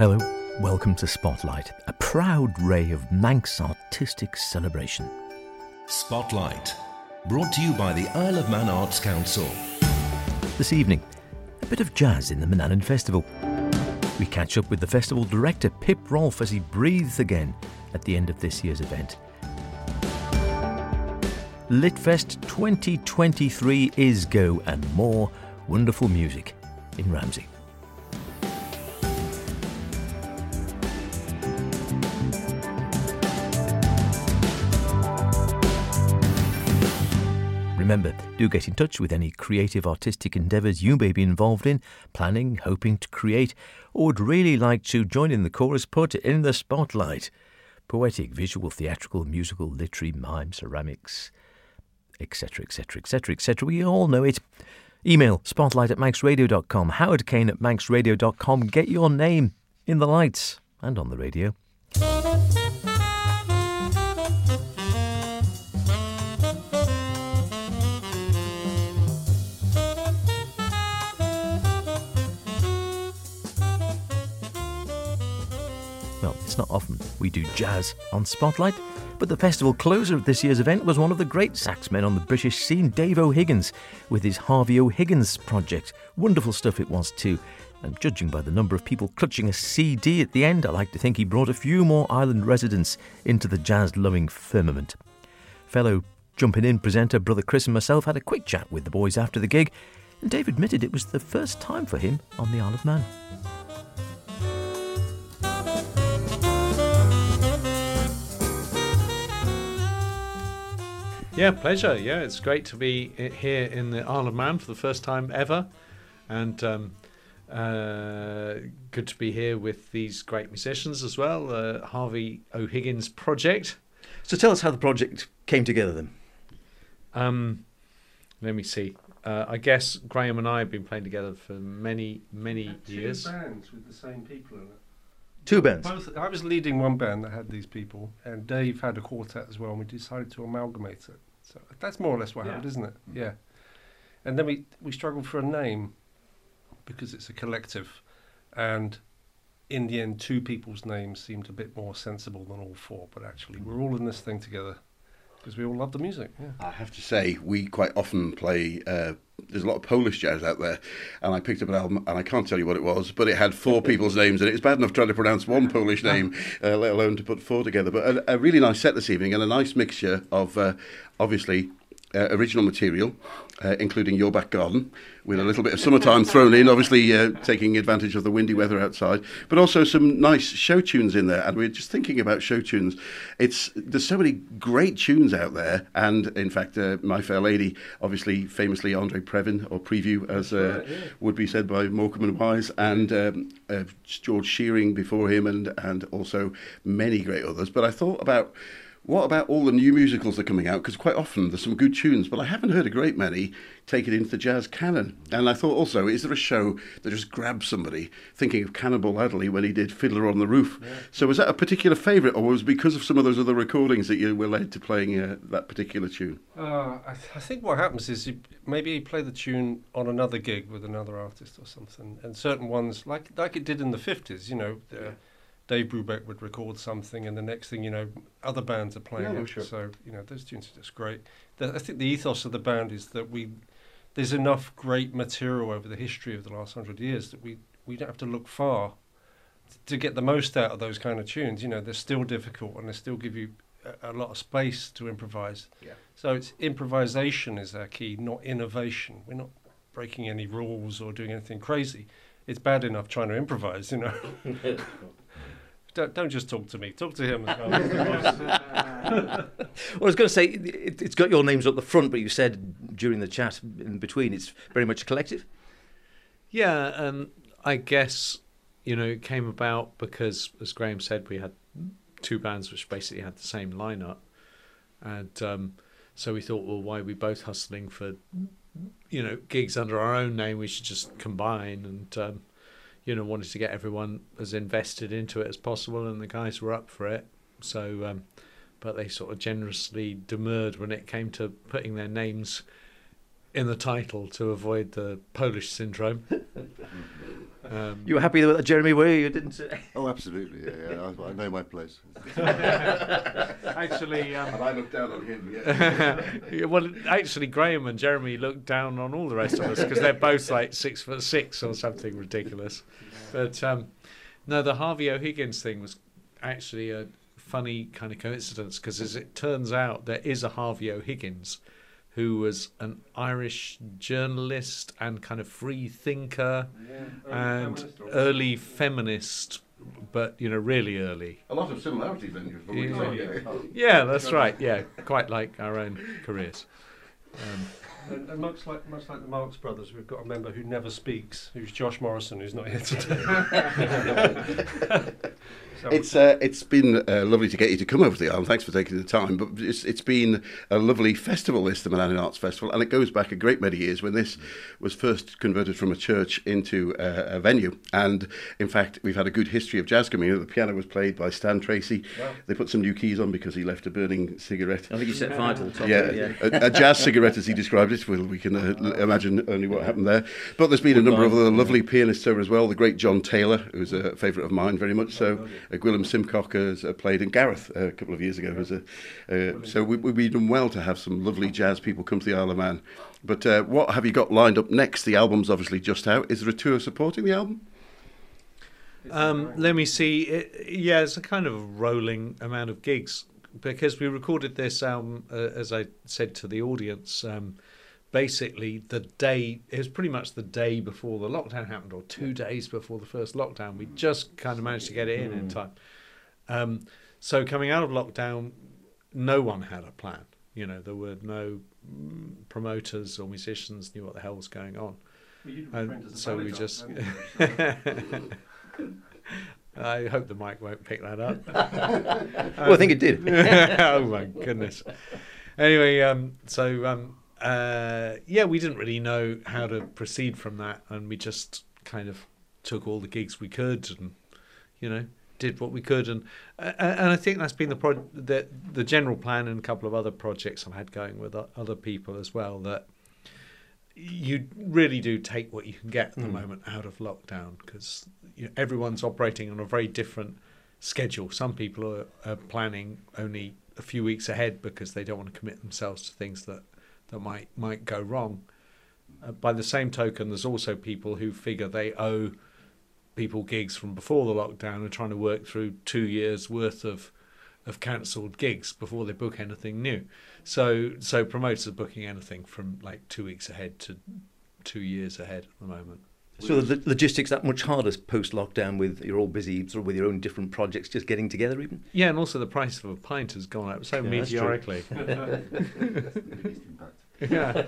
Hello, welcome to Spotlight, a proud ray of Manx artistic celebration. Spotlight, brought to you by the Isle of Man Arts Council. This evening, a bit of jazz in the Mananan Festival. We catch up with the festival director Pip Rolfe as he breathes again at the end of this year's event. Litfest 2023 is go and more wonderful music in Ramsey. Remember, do get in touch with any creative artistic endeavours you may be involved in, planning, hoping to create, or would really like to join in the chorus put in the spotlight. Poetic, visual, theatrical, musical, literary, mime, ceramics, etc., etc., etc., etc. We all know it. Email spotlight at manxradio.com, Howard Caine at manxradio.com. Get your name in the lights and on the radio. It's not often we do jazz on Spotlight, but the festival closer of this year's event was one of the great saxmen on the British scene, Dave O'Higgins, with his Harvey O'Higgins project. Wonderful stuff it was too. And judging by the number of people clutching a CD at the end, I like to think he brought a few more island residents into the jazz loving firmament. Fellow jumping in presenter brother Chris and myself had a quick chat with the boys after the gig, and Dave admitted it was the first time for him on the Isle of Man. Yeah, pleasure. Yeah, it's great to be here in the Isle of Man for the first time ever, and um, uh, good to be here with these great musicians as well. Uh, Harvey O'Higgins Project. So tell us how the project came together then. Um, let me see. Uh, I guess Graham and I have been playing together for many, many years. Two bands with the same people in it. Two bands. Both, I was leading one band that had these people, and Dave had a quartet as well, and we decided to amalgamate it. So that's more or less what Yeah. happened, isn't it? Mm. Yeah. And then we, we struggled for a name because it's a collective, and in the end, two people's names seemed a bit more sensible than all four. But actually, we're all in this thing together because we all love the music. Yeah. I have to say, we quite often play. Uh, there's a lot of Polish jazz out there, and I picked up an album, and I can't tell you what it was, but it had four people's names, and it's bad enough trying to pronounce one Polish name, uh, let alone to put four together. But a, a really nice set this evening, and a nice mixture of, uh, obviously, uh, original material, uh, including Your Back Garden, with a little bit of summertime thrown in, obviously uh, taking advantage of the windy weather outside, but also some nice show tunes in there. And we're just thinking about show tunes. It's there's so many great tunes out there, and in fact, uh, My Fair Lady, obviously famously Andre Previn or Preview, as uh, would be said by Morecambe and Wise, and um, uh, George Shearing before him, and and also many great others. But I thought about what about all the new musicals that are coming out? Because quite often there's some good tunes, but I haven't heard a great many taken into the jazz canon. And I thought also, is there a show that just grabs somebody? Thinking of Cannonball Adderley when he did Fiddler on the Roof. So was that a particular favourite, or was it because of some of those other recordings that you were led to playing uh, that particular tune? Uh, I, th- I think what happens is you, maybe you play the tune on another gig with another artist or something, and certain ones, like like it did in the fifties, you know, uh, Dave Brubeck would record something, and the next thing you know, other bands are playing Yeah, it. sure. So you know, those tunes are just great. The, I think the ethos of the band is that we there's enough great material over the history of the last hundred years that we we don't have to look far to get the most out of those kind of tunes. You know, they're still difficult and they still give you a, a lot of space to improvise. Yeah. So it's improvisation is our key, not innovation. We're not breaking any rules or doing anything crazy. It's bad enough trying to improvise, you know. don't, don't just talk to me. Talk to him as well. Well, I was going to say it, it's got your names up the front, but you said during the chat in between it's very much a collective. Yeah, um, I guess you know it came about because, as Graham said, we had two bands which basically had the same lineup, and um, so we thought, well, why are we both hustling for you know gigs under our own name? We should just combine, and um, you know wanted to get everyone as invested into it as possible, and the guys were up for it. So, um, but they sort of generously demurred when it came to putting their names in the title to avoid the Polish syndrome. Um, You were happy with that, Jeremy? Were you? you didn't. Oh, absolutely. Yeah, yeah. I, I know my place. actually, um, And I looked down on him. Yeah. Yeah, well, actually, Graham and Jeremy looked down on all the rest of us because they're both like six foot six or something ridiculous. But um, no, the Harvey O'Higgins thing was actually a funny kind of coincidence because, as it turns out, there is a Harvey O'Higgins who was an Irish journalist and kind of free thinker and early feminist, but you know, really early. A lot of similarities then. you're yeah. Yeah, that's right. Yeah, quite like our own careers. Um, And, and much like much like the Marx Brothers, we've got a member who never speaks, who's Josh Morrison, who's not here today. So- It's uh, it's been uh, lovely to get you to come over to the Isle. Thanks for taking the time. But it's it's been a lovely festival, this the Milan Arts Festival, and it goes back a great many years when this was first converted from a church into uh, a venue. And in fact, we've had a good history of jazz coming in. The piano was played by Stan Tracey. They put some new keys on because he left a burning cigarette. I think you set fire to the top. Yeah, of it, yeah. A, a jazz cigarette, as he described it. Well, we can uh, imagine only what happened there. But there's been a number of other lovely pianists over as well. The great John Taylor, who's a favourite of mine, very much so. Uh, Gwilym Simcock has uh, played, and Gareth uh, a couple of years ago. Was a, uh, so we, we've done well to have some lovely jazz people come to the Isle of Man. But uh, what have you got lined up next? The album's obviously just out. Is there a tour supporting the album? Um, let me see. It, yeah, it's a kind of rolling amount of gigs because we recorded this album, uh, as I said to the audience, um, basically the day, it was pretty much the day before the lockdown happened, or two days before the first lockdown. We just kind of managed to get it in in time. Um, so coming out of lockdown, no one had a plan. You know, there were no mm, promoters or musicians knew what the hell was going on. And so we just. I hope the mic won't pick that up. Well, I think it did. oh my goodness. Anyway, um, so um, uh, yeah, we didn't really know how to proceed from that, and we just kind of took all the gigs we could, and you know, did what we could, and uh, and I think that's been the pro- the the general plan, and a couple of other projects I've had going with other people as well. That you really do take what you can get at the moment out of lockdown because you know, everyone's operating on a very different schedule. Some people are, are planning only a few weeks ahead because they don't want to commit themselves to things that, that might might go wrong. Uh, by the same token, there's also people who figure they owe people gigs from before the lockdown and trying to work through two years worth of of cancelled gigs before they book anything new. So so promoters are booking anything from like two weeks ahead to two years ahead at the moment. So the logistics that much harder post lockdown with you're all busy sort of with your own different projects, just getting together even. Yeah, and also the price of a pint has gone up so Yeah, that's true. meteorically. yeah.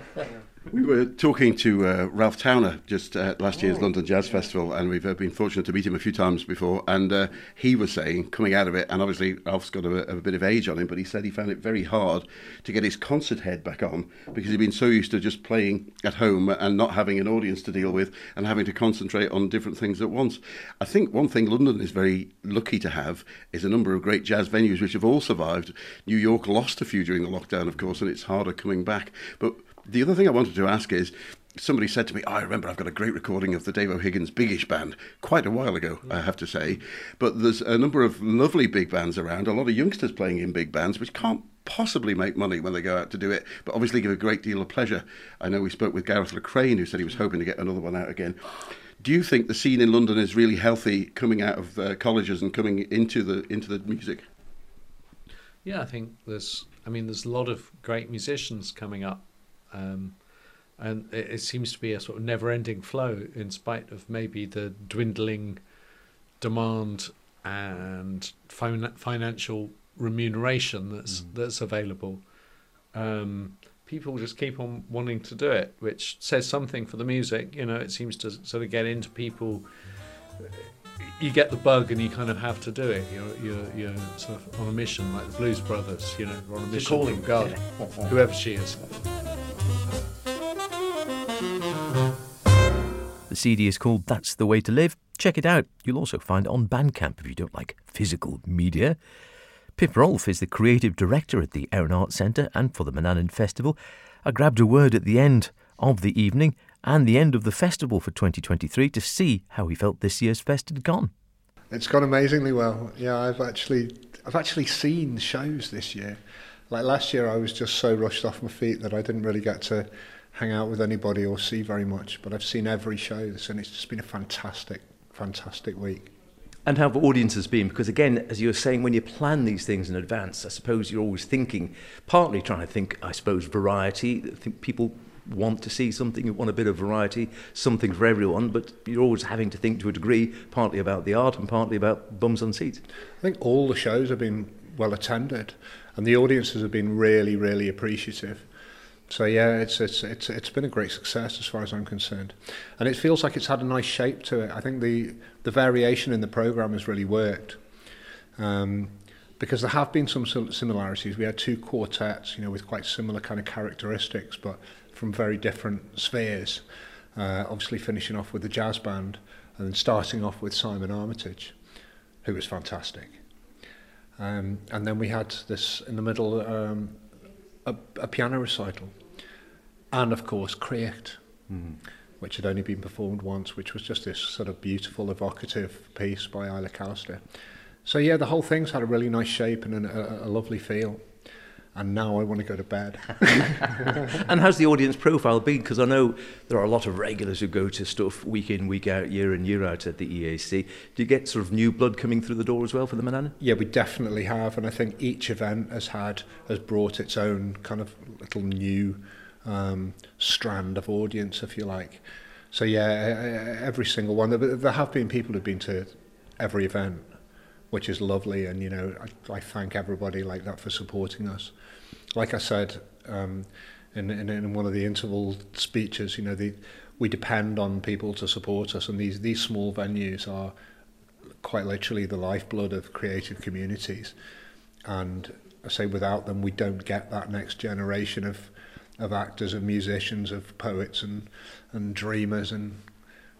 We were talking to uh, Ralph Towner just at last year's London Jazz Festival, and we've uh, been fortunate to meet him a few times before. And uh, he was saying, coming out of it, and obviously Ralph's got a, a bit of age on him, but he said he found it very hard to get his concert head back on because he'd been so used to just playing at home and not having an audience to deal with and having to concentrate on different things at once. I think one thing London is very lucky to have is a number of great jazz venues which have all survived. New York lost a few during the lockdown, of course, and it's harder coming back. But the other thing I wanted to ask is somebody said to me, oh, I remember I've got a great recording of the Dave O'Higgins Biggish Band quite a while ago, I have to say. But there's a number of lovely big bands around, a lot of youngsters playing in big bands, which can't possibly make money when they go out to do it, but obviously give a great deal of pleasure. I know we spoke with Gareth Lockrane, who said he was hoping to get another one out again. Do you think the scene in London is really healthy coming out of uh, colleges and coming into the into the music? Yeah, I think there's. I mean, there's a lot of great musicians coming up, um, and it, it seems to be a sort of never-ending flow, in spite of maybe the dwindling demand and fin- financial remuneration that's that's available. Um, people just keep on wanting to do it, which says something for the music. You know, it seems to sort of get into people you get the bug and you kind of have to do it. You're you're, you're sort of on a mission like the Blues Brothers. You know, on a mission calling, God, whoever she is. The CD is called That's the Way to Live. Check it out. You'll also find it on Bandcamp if you don't like physical media. Pip Rolfe is the creative director at the Erin Arts Centre and for the Manannan Festival. I grabbed a word at the end of the evening and the end of the festival for 2023 to see how he felt this year's fest had gone. It's gone amazingly well. Yeah, I've actually I've actually seen shows this year. Like last year, I was just so rushed off my feet that I didn't really get to hang out with anybody or see very much. But I've seen every show, and it's just been a fantastic, fantastic week. And how have the audiences been? Because again, as you were saying, when you plan these things in advance, I suppose you're always thinking, partly trying to think, I suppose, variety. I think people want to see something, you want a bit of variety, something for everyone, but you're always having to think to a degree, partly about the art and partly about bums on seats. I think all the shows have been well attended, and the audiences have been really, really appreciative. So yeah, it's it's it's it's been a great success as far as I'm concerned, and it feels like it's had a nice shape to it. I think the the variation in the program has really worked, um, because there have been some similarities. We had two quartets, you know, with quite similar kind of characteristics, but from very different spheres. Uh, obviously, finishing off with the jazz band, and then starting off with Simon Armitage, who was fantastic. Um, and then we had this in the middle. Um, a, a piano recital, and of course Create, mm. which had only been performed once, which was just this sort of beautiful, evocative piece by Isla Callister. So yeah, the whole thing's had a really nice shape and an, a, a lovely feel. And now I want to go to bed. and how's the audience profile been? Because I know there are a lot of regulars who go to stuff week in, week out, year in, year out at the EAC. Do you get sort of new blood coming through the door as well for the Manana? Yeah, we definitely have, and I think each event has had has brought its own kind of little new um, strand of audience, if you like. So yeah, every single one. There have been people who've been to every event which is lovely. And, you know, I, I thank everybody like that for supporting us. Like I said um, in, in, in one of the interval speeches, you know, the, we depend on people to support us. And these, these small venues are quite literally the lifeblood of creative communities. And I say without them, we don't get that next generation of, of actors, of musicians, of poets and, and dreamers. And,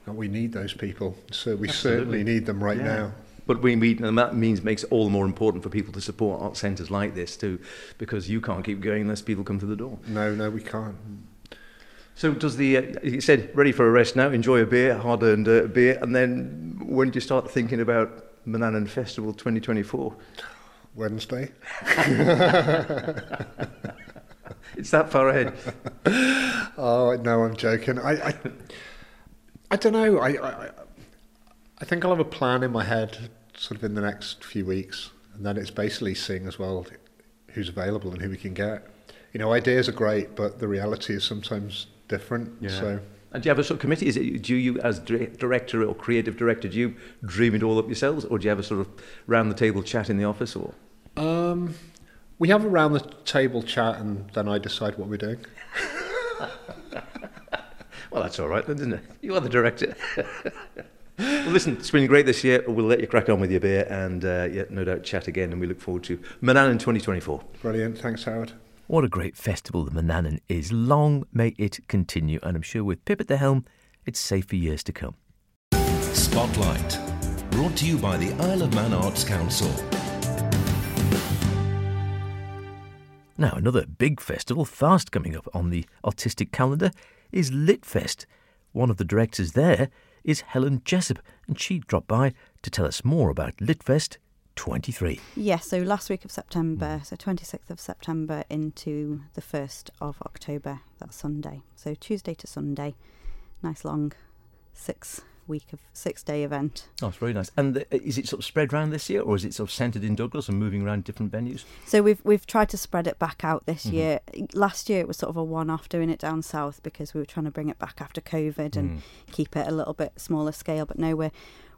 and we need those people. So we Absolutely. certainly need them right yeah. now. But we, we, and that means makes it all the more important for people to support art centres like this too, because you can't keep going unless people come to the door. No, no, we can't. So does the, uh, you said, ready for a rest now, enjoy a beer, hard-earned uh, beer, and then when do you start thinking about Mananan Festival 2024? Wednesday. it's that far ahead. oh, no, I'm joking. I, I, I don't know. I, I, I think I'll have a plan in my head sort of in the next few weeks, and then it's basically seeing as well who's available and who we can get. You know, ideas are great, but the reality is sometimes different. Yeah. So. And do you have a sort of committee? Is it, do you, as director or creative director, do you dream it all up yourselves, or do you have a sort of round the table chat in the office, or? Um, we have a round the table chat, and then I decide what we're doing. well, that's all right, then, isn't it? You are the director. well, listen, it's been great this year. We'll let you crack on with your beer and, uh, yeah, no doubt chat again. And we look forward to Manannan 2024. Brilliant. Thanks, Howard. What a great festival the Manannan is. Long may it continue. And I'm sure with Pip at the helm, it's safe for years to come. Spotlight. Brought to you by the Isle of Man Arts Council. Now, another big festival fast coming up on the artistic calendar is Litfest. One of the directors there is Helen Jessup, and she dropped by to tell us more about Litfest 23. Yes, so last week of September, hmm. so 26th of September into the 1st of October, that's Sunday. So Tuesday to Sunday, nice long six week of six day event. Oh, it's very nice. And the, is it sort of spread around this year, or is it sort of centred in Douglas and moving around different venues? So we've we've tried to spread it back out this mm-hmm. year. Last year it was sort of a one off doing it down south because we were trying to bring it back after COVID and mm. keep it a little bit smaller scale. But no, we're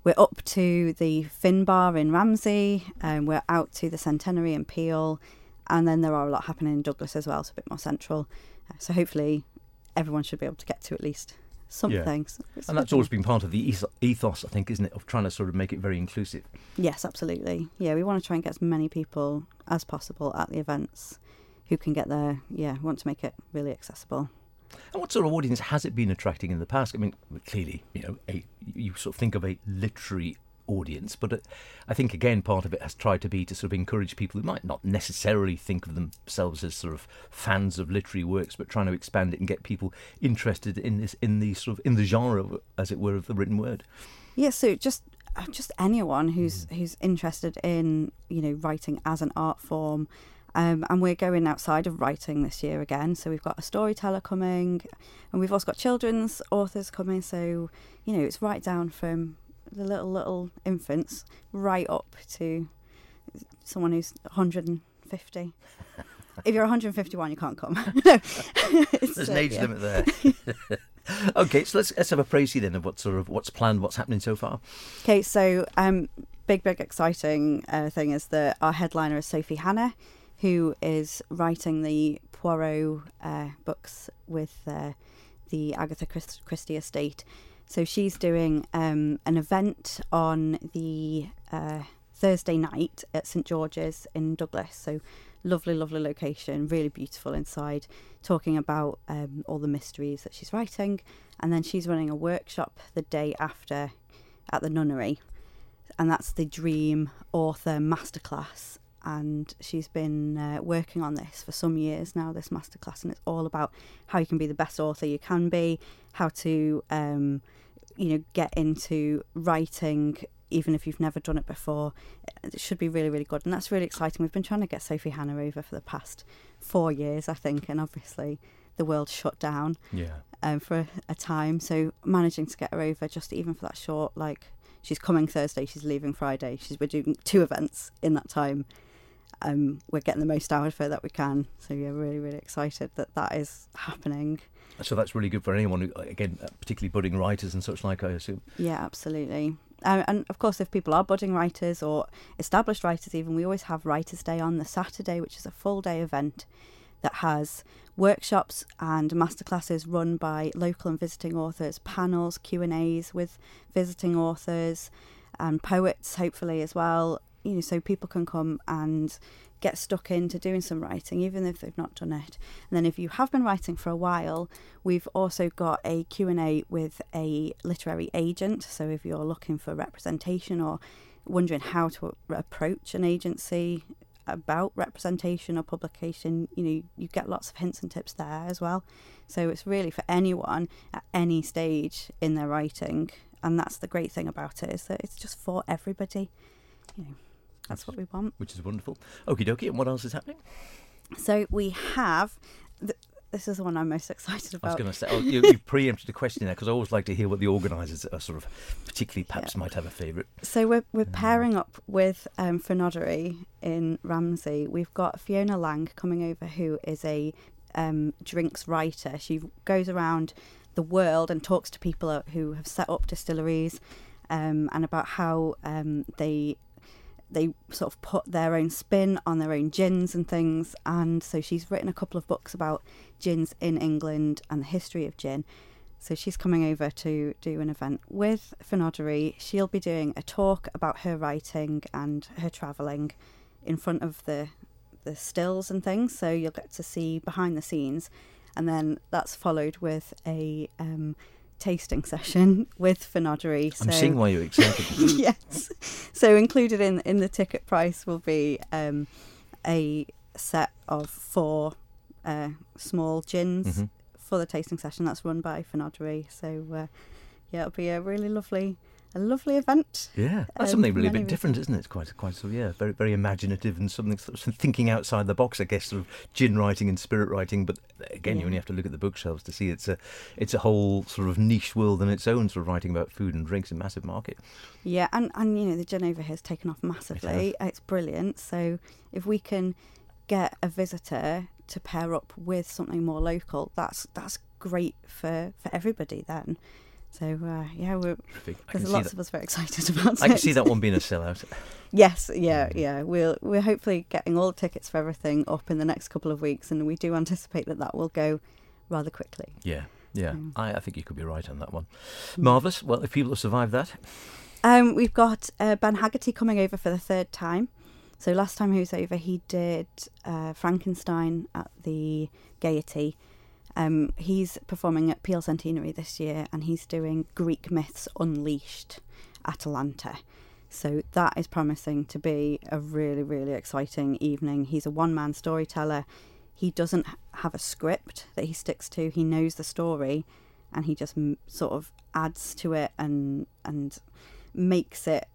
we're up to the Finbar in Ramsey, and we're out to the Centenary in Peel, and then there are a lot happening in Douglas as well, so a bit more central. Uh, so hopefully everyone should be able to get to at least something. Yeah. and that's always been part of the ethos, I think, isn't it, of trying to sort of make it very inclusive. Yes, absolutely. Yeah, we want to try and get as many people as possible at the events who can get there. Yeah, we want to make it really accessible. And what sort of audience has it been attracting in the past? I mean, clearly, you know, a, you sort of think of a literary audience. But uh, I think again, part of it has tried to be to sort of encourage people who might not necessarily think of themselves as sort of fans of literary works, but trying to expand it and get people interested in this in the sort of in the genre, as it were, of the written word. Yeah, so just uh, just anyone who's who's interested in you know writing as an art form. Um, and we're going outside of writing this year again. So we've got a storyteller coming, and we've also got children's authors coming. So you know, it's right down from the little little infants right up to someone who's 150. if you're 151, you can't come. no, there's an age yeah. limit there. okay, so let's let's have a précis then of what sort of what's planned, what's happening so far. Okay, so um, big big exciting uh, thing is that our headliner is Sophie Hannah, who is writing the Poirot uh, books with uh, the Agatha Christie estate. So she's doing um, an event on the uh, Thursday night at St George's in Douglas. So lovely, lovely location, really beautiful inside, talking about um, all the mysteries that she's writing. And then she's running a workshop the day after at the nunnery. And that's the Dream Author Masterclass and she's been uh, working on this for some years now this masterclass and it's all about how you can be the best author you can be how to um, you know get into writing even if you've never done it before. It should be really really good and that's really exciting. We've been trying to get sophie hannah over for the past four years i think and obviously the world shut down yeah. um, for a time. So managing to get her over just even for that short like she's coming thursday she's leaving friday she's we're doing two events in that time um, we're getting the most out of it that we can. So yeah, really, really excited that that is happening. So that's really good for anyone who, again, uh, particularly budding writers and such like, I assume. Yeah, absolutely. Um, and of course, if people are budding writers or established writers, even, we always have Writers' Day on the Saturday, which is a full day event that has workshops and masterclasses run by local and visiting authors, panels, Q and A's with visiting authors and poets, hopefully as well, you know, so people can come and get stuck into doing some writing, even if they've not done it. And then if you have been writing for a while, we've also got a Q&A with a literary agent. So if you're looking for representation or wondering how to approach an agency about representation or publication, you know, you get lots of hints and tips there as well. So it's really for anyone at any stage in their writing. And that's the great thing about it is that it's just for everybody. You know. That's what we want. Which is wonderful. Okie dokie. And what else is happening? So we have. Th- this is the one I'm most excited about. I was going to say, oh, you, you preempted a question there because I always like to hear what the organisers are sort of, particularly perhaps yeah. might have a favourite. So we're, we're pairing up with um, in Ramsey. We've got Fiona Lang coming over, who is a um, drinks writer. She goes around the world and talks to people who have set up distilleries um, and about how um, they they sort of put their own spin on their own gins and things. And so she's written a couple of books about gins in England and the history of gin. So she's coming over to do an event with Fynoderee. She'll be doing a talk about her writing and her travelling in front of the the stills and things. So you'll get to see behind the scenes, and then that's followed with a um, tasting session with Fynoderee. So, I'm seeing why you're excited. yes. So included in in the ticket price will be um, a set of four uh, small gins mm-hmm. for the tasting session. That's run by Fynoderee. So uh, yeah, it'll be a really lovely a lovely event. Yeah, that's um, something really a bit different, isn't it? It's quite, quite sort of, yeah, very, very imaginative and something sort of thinking outside the box, I guess, sort of gin writing and spirit writing. But again, yeah. you only have to look at the bookshelves to see it's a, it's a whole sort of niche world in its own, sort of writing about food and drinks, a massive market. Yeah, and, and you know, the gin over here has taken off massively. It it's brilliant. So if we can get a visitor to pair up with something more local, that's that's great for, for everybody then. So uh, yeah, we're, there's lots of us very excited about I it. I can see that one being a sellout. yes, yeah, yeah. We'll we're hopefully getting all the tickets for everything up in the next couple of weeks, and we do anticipate that that will go rather quickly. Yeah, yeah. Mm. I, I think you could be right on that one. Mm. Marvelous. Well, if people have survived that, um, we've got uh, Ben Haggarty coming over for the third time. So last time he was over, he did uh, Frankenstein at the Gaiety um, he's performing at Peel Centenary this year and he's doing Greek Myths Unleashed Atalanta. So that is promising to be a really, really exciting evening. He's a one man storyteller. He doesn't have a script that he sticks to, he knows the story and he just m- sort of adds to it and, and makes it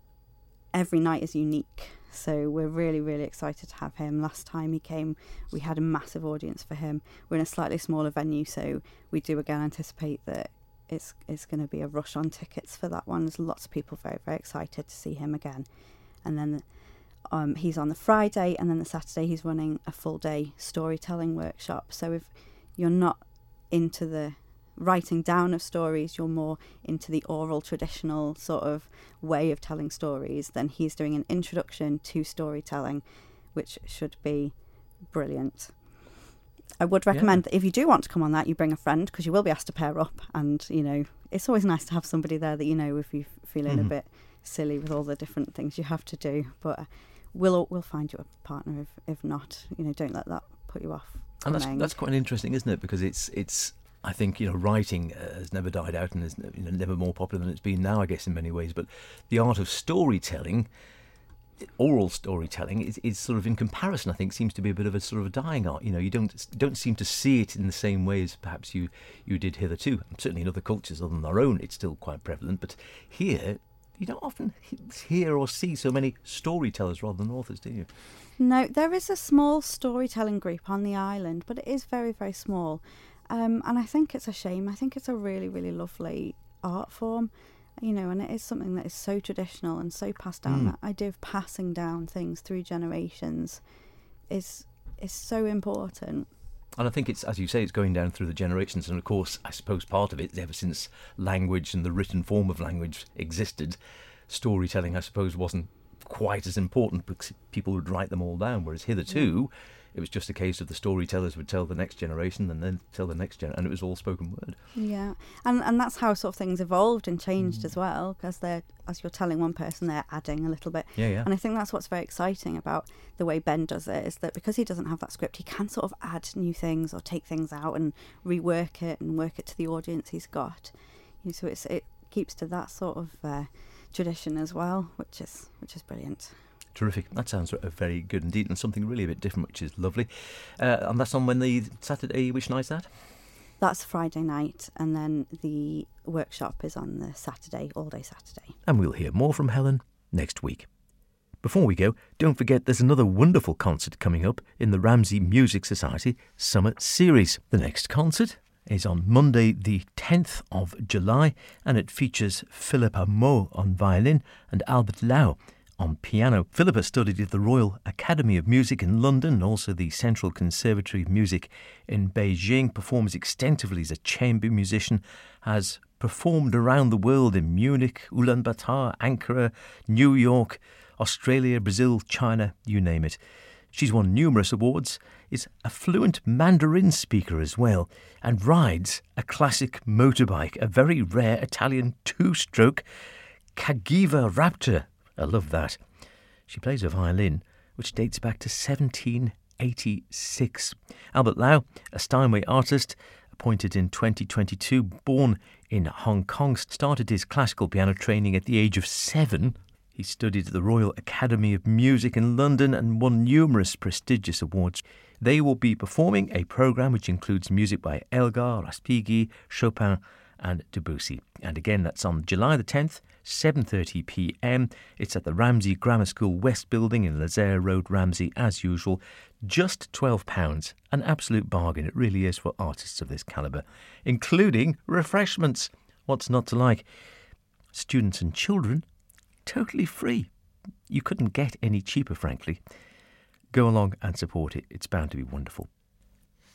every night is unique. So we're really, really excited to have him. Last time he came, we had a massive audience for him. We're in a slightly smaller venue, so we do again anticipate that it's it's going to be a rush on tickets for that one. There's lots of people very, very excited to see him again. And then um, he's on the Friday, and then the Saturday he's running a full day storytelling workshop. So if you're not into the writing down of stories, you're more into the oral traditional sort of way of telling stories, then he's doing an introduction to storytelling, which should be brilliant. I would recommend that if you do want to come on that, you bring a friend because you will be asked to pair up, and you know it's always nice to have somebody there that you know if you're feeling Mhm. a bit silly with all the different things you have to do. But we'll we'll find you a partner if if not. You know, don't let that put you off. And that's that's quite interesting, isn't it? Because it's it's I think you know writing uh, has never died out and is you know, never more popular than it's been now. I guess in many ways, but the art of storytelling, oral storytelling, is, is sort of in comparison. I think seems to be a bit of a sort of a dying art. You know, you don't don't seem to see it in the same way as perhaps you you did hitherto. Certainly in other cultures other than our own, it's still quite prevalent. But here. You don't often hear or see so many storytellers rather than authors, do you? No, there is a small storytelling group on the island, but it is very, very small. Um, and I think it's a shame. I think it's a really, really lovely art form, you know, and it is something that is so traditional and so passed down. Mm. That idea of passing down things through generations is is so important. And I think it's, as you say, it's going down through the generations. And of course, I suppose part of it, ever since language and the written form of language existed, storytelling, I suppose, wasn't quite as important because people would write them all down. Whereas hitherto, it was just a case of the storytellers would tell the next generation and then tell the next gen, and it was all spoken word. Yeah, and and that's how sort of things evolved and changed as well. Because they're as you're telling one person, they're adding a little bit. Yeah, yeah. And I think that's what's very exciting about the way Ben does it is that because he doesn't have that script, he can sort of add new things or take things out and rework it and work it to the audience he's got. You know, so it's it keeps to that sort of uh, tradition as well, which is which is brilliant. Terrific. That sounds very good indeed, and something really a bit different, which is lovely. Uh, and that's on when the Saturday, which night's that? That's Friday night, and then the workshop is on the Saturday, all day Saturday. and we'll hear more from Helen next week. Before we go, don't forget there's another wonderful concert coming up in the Ramsey Music Society Summer Series. The next concert is on Monday, the 10th of July, and it features Philippa Mo on violin and Albert Lau on piano. Philippa studied at the Royal Academy of Music in London also the Central Conservatory of Music in Beijing, performs extensively as a chamber musician, has performed around the world in Munich, Ulaanbaatar, Ankara, New York, Australia, Brazil, China, you name it. She's won numerous awards, is a fluent Mandarin speaker as well, and rides a classic motorbike, a very rare Italian two stroke Cagiva Raptor. I love that. She plays a violin, which dates back to 1786. Albert Lau, a Steinway artist, appointed in 2022, born in Hong Kong, started his classical piano training at the age of seven. He studied at the Royal Academy of Music in London and won numerous prestigious awards. They will be performing a program which includes music by Elgar, Respighi, Chopin, and Debussy. And again, that's on July the 10th, 7:30 p.m. It's at the Ramsey Grammar School West Building in Lezayre Road, Ramsey, as usual. Just twelve pounds, an absolute bargain. It really is for artists of this calibre, including refreshments. What's not to like? Students and children, totally free. You couldn't get any cheaper, frankly. Go along and support it. It's bound to be wonderful.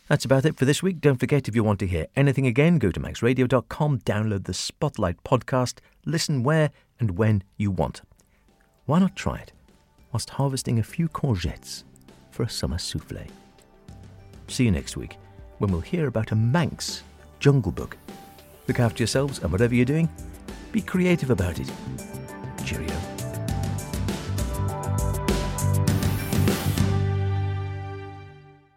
That's about it for this week. Don't forget, if you want to hear anything again, go to manxradio.com, download the Spotlight podcast, listen where and when you want. Why not try it whilst harvesting a few courgettes for a summer souffle? See you next week when we'll hear about a Manx jungle book. Look after yourselves and whatever you're doing, be creative about it.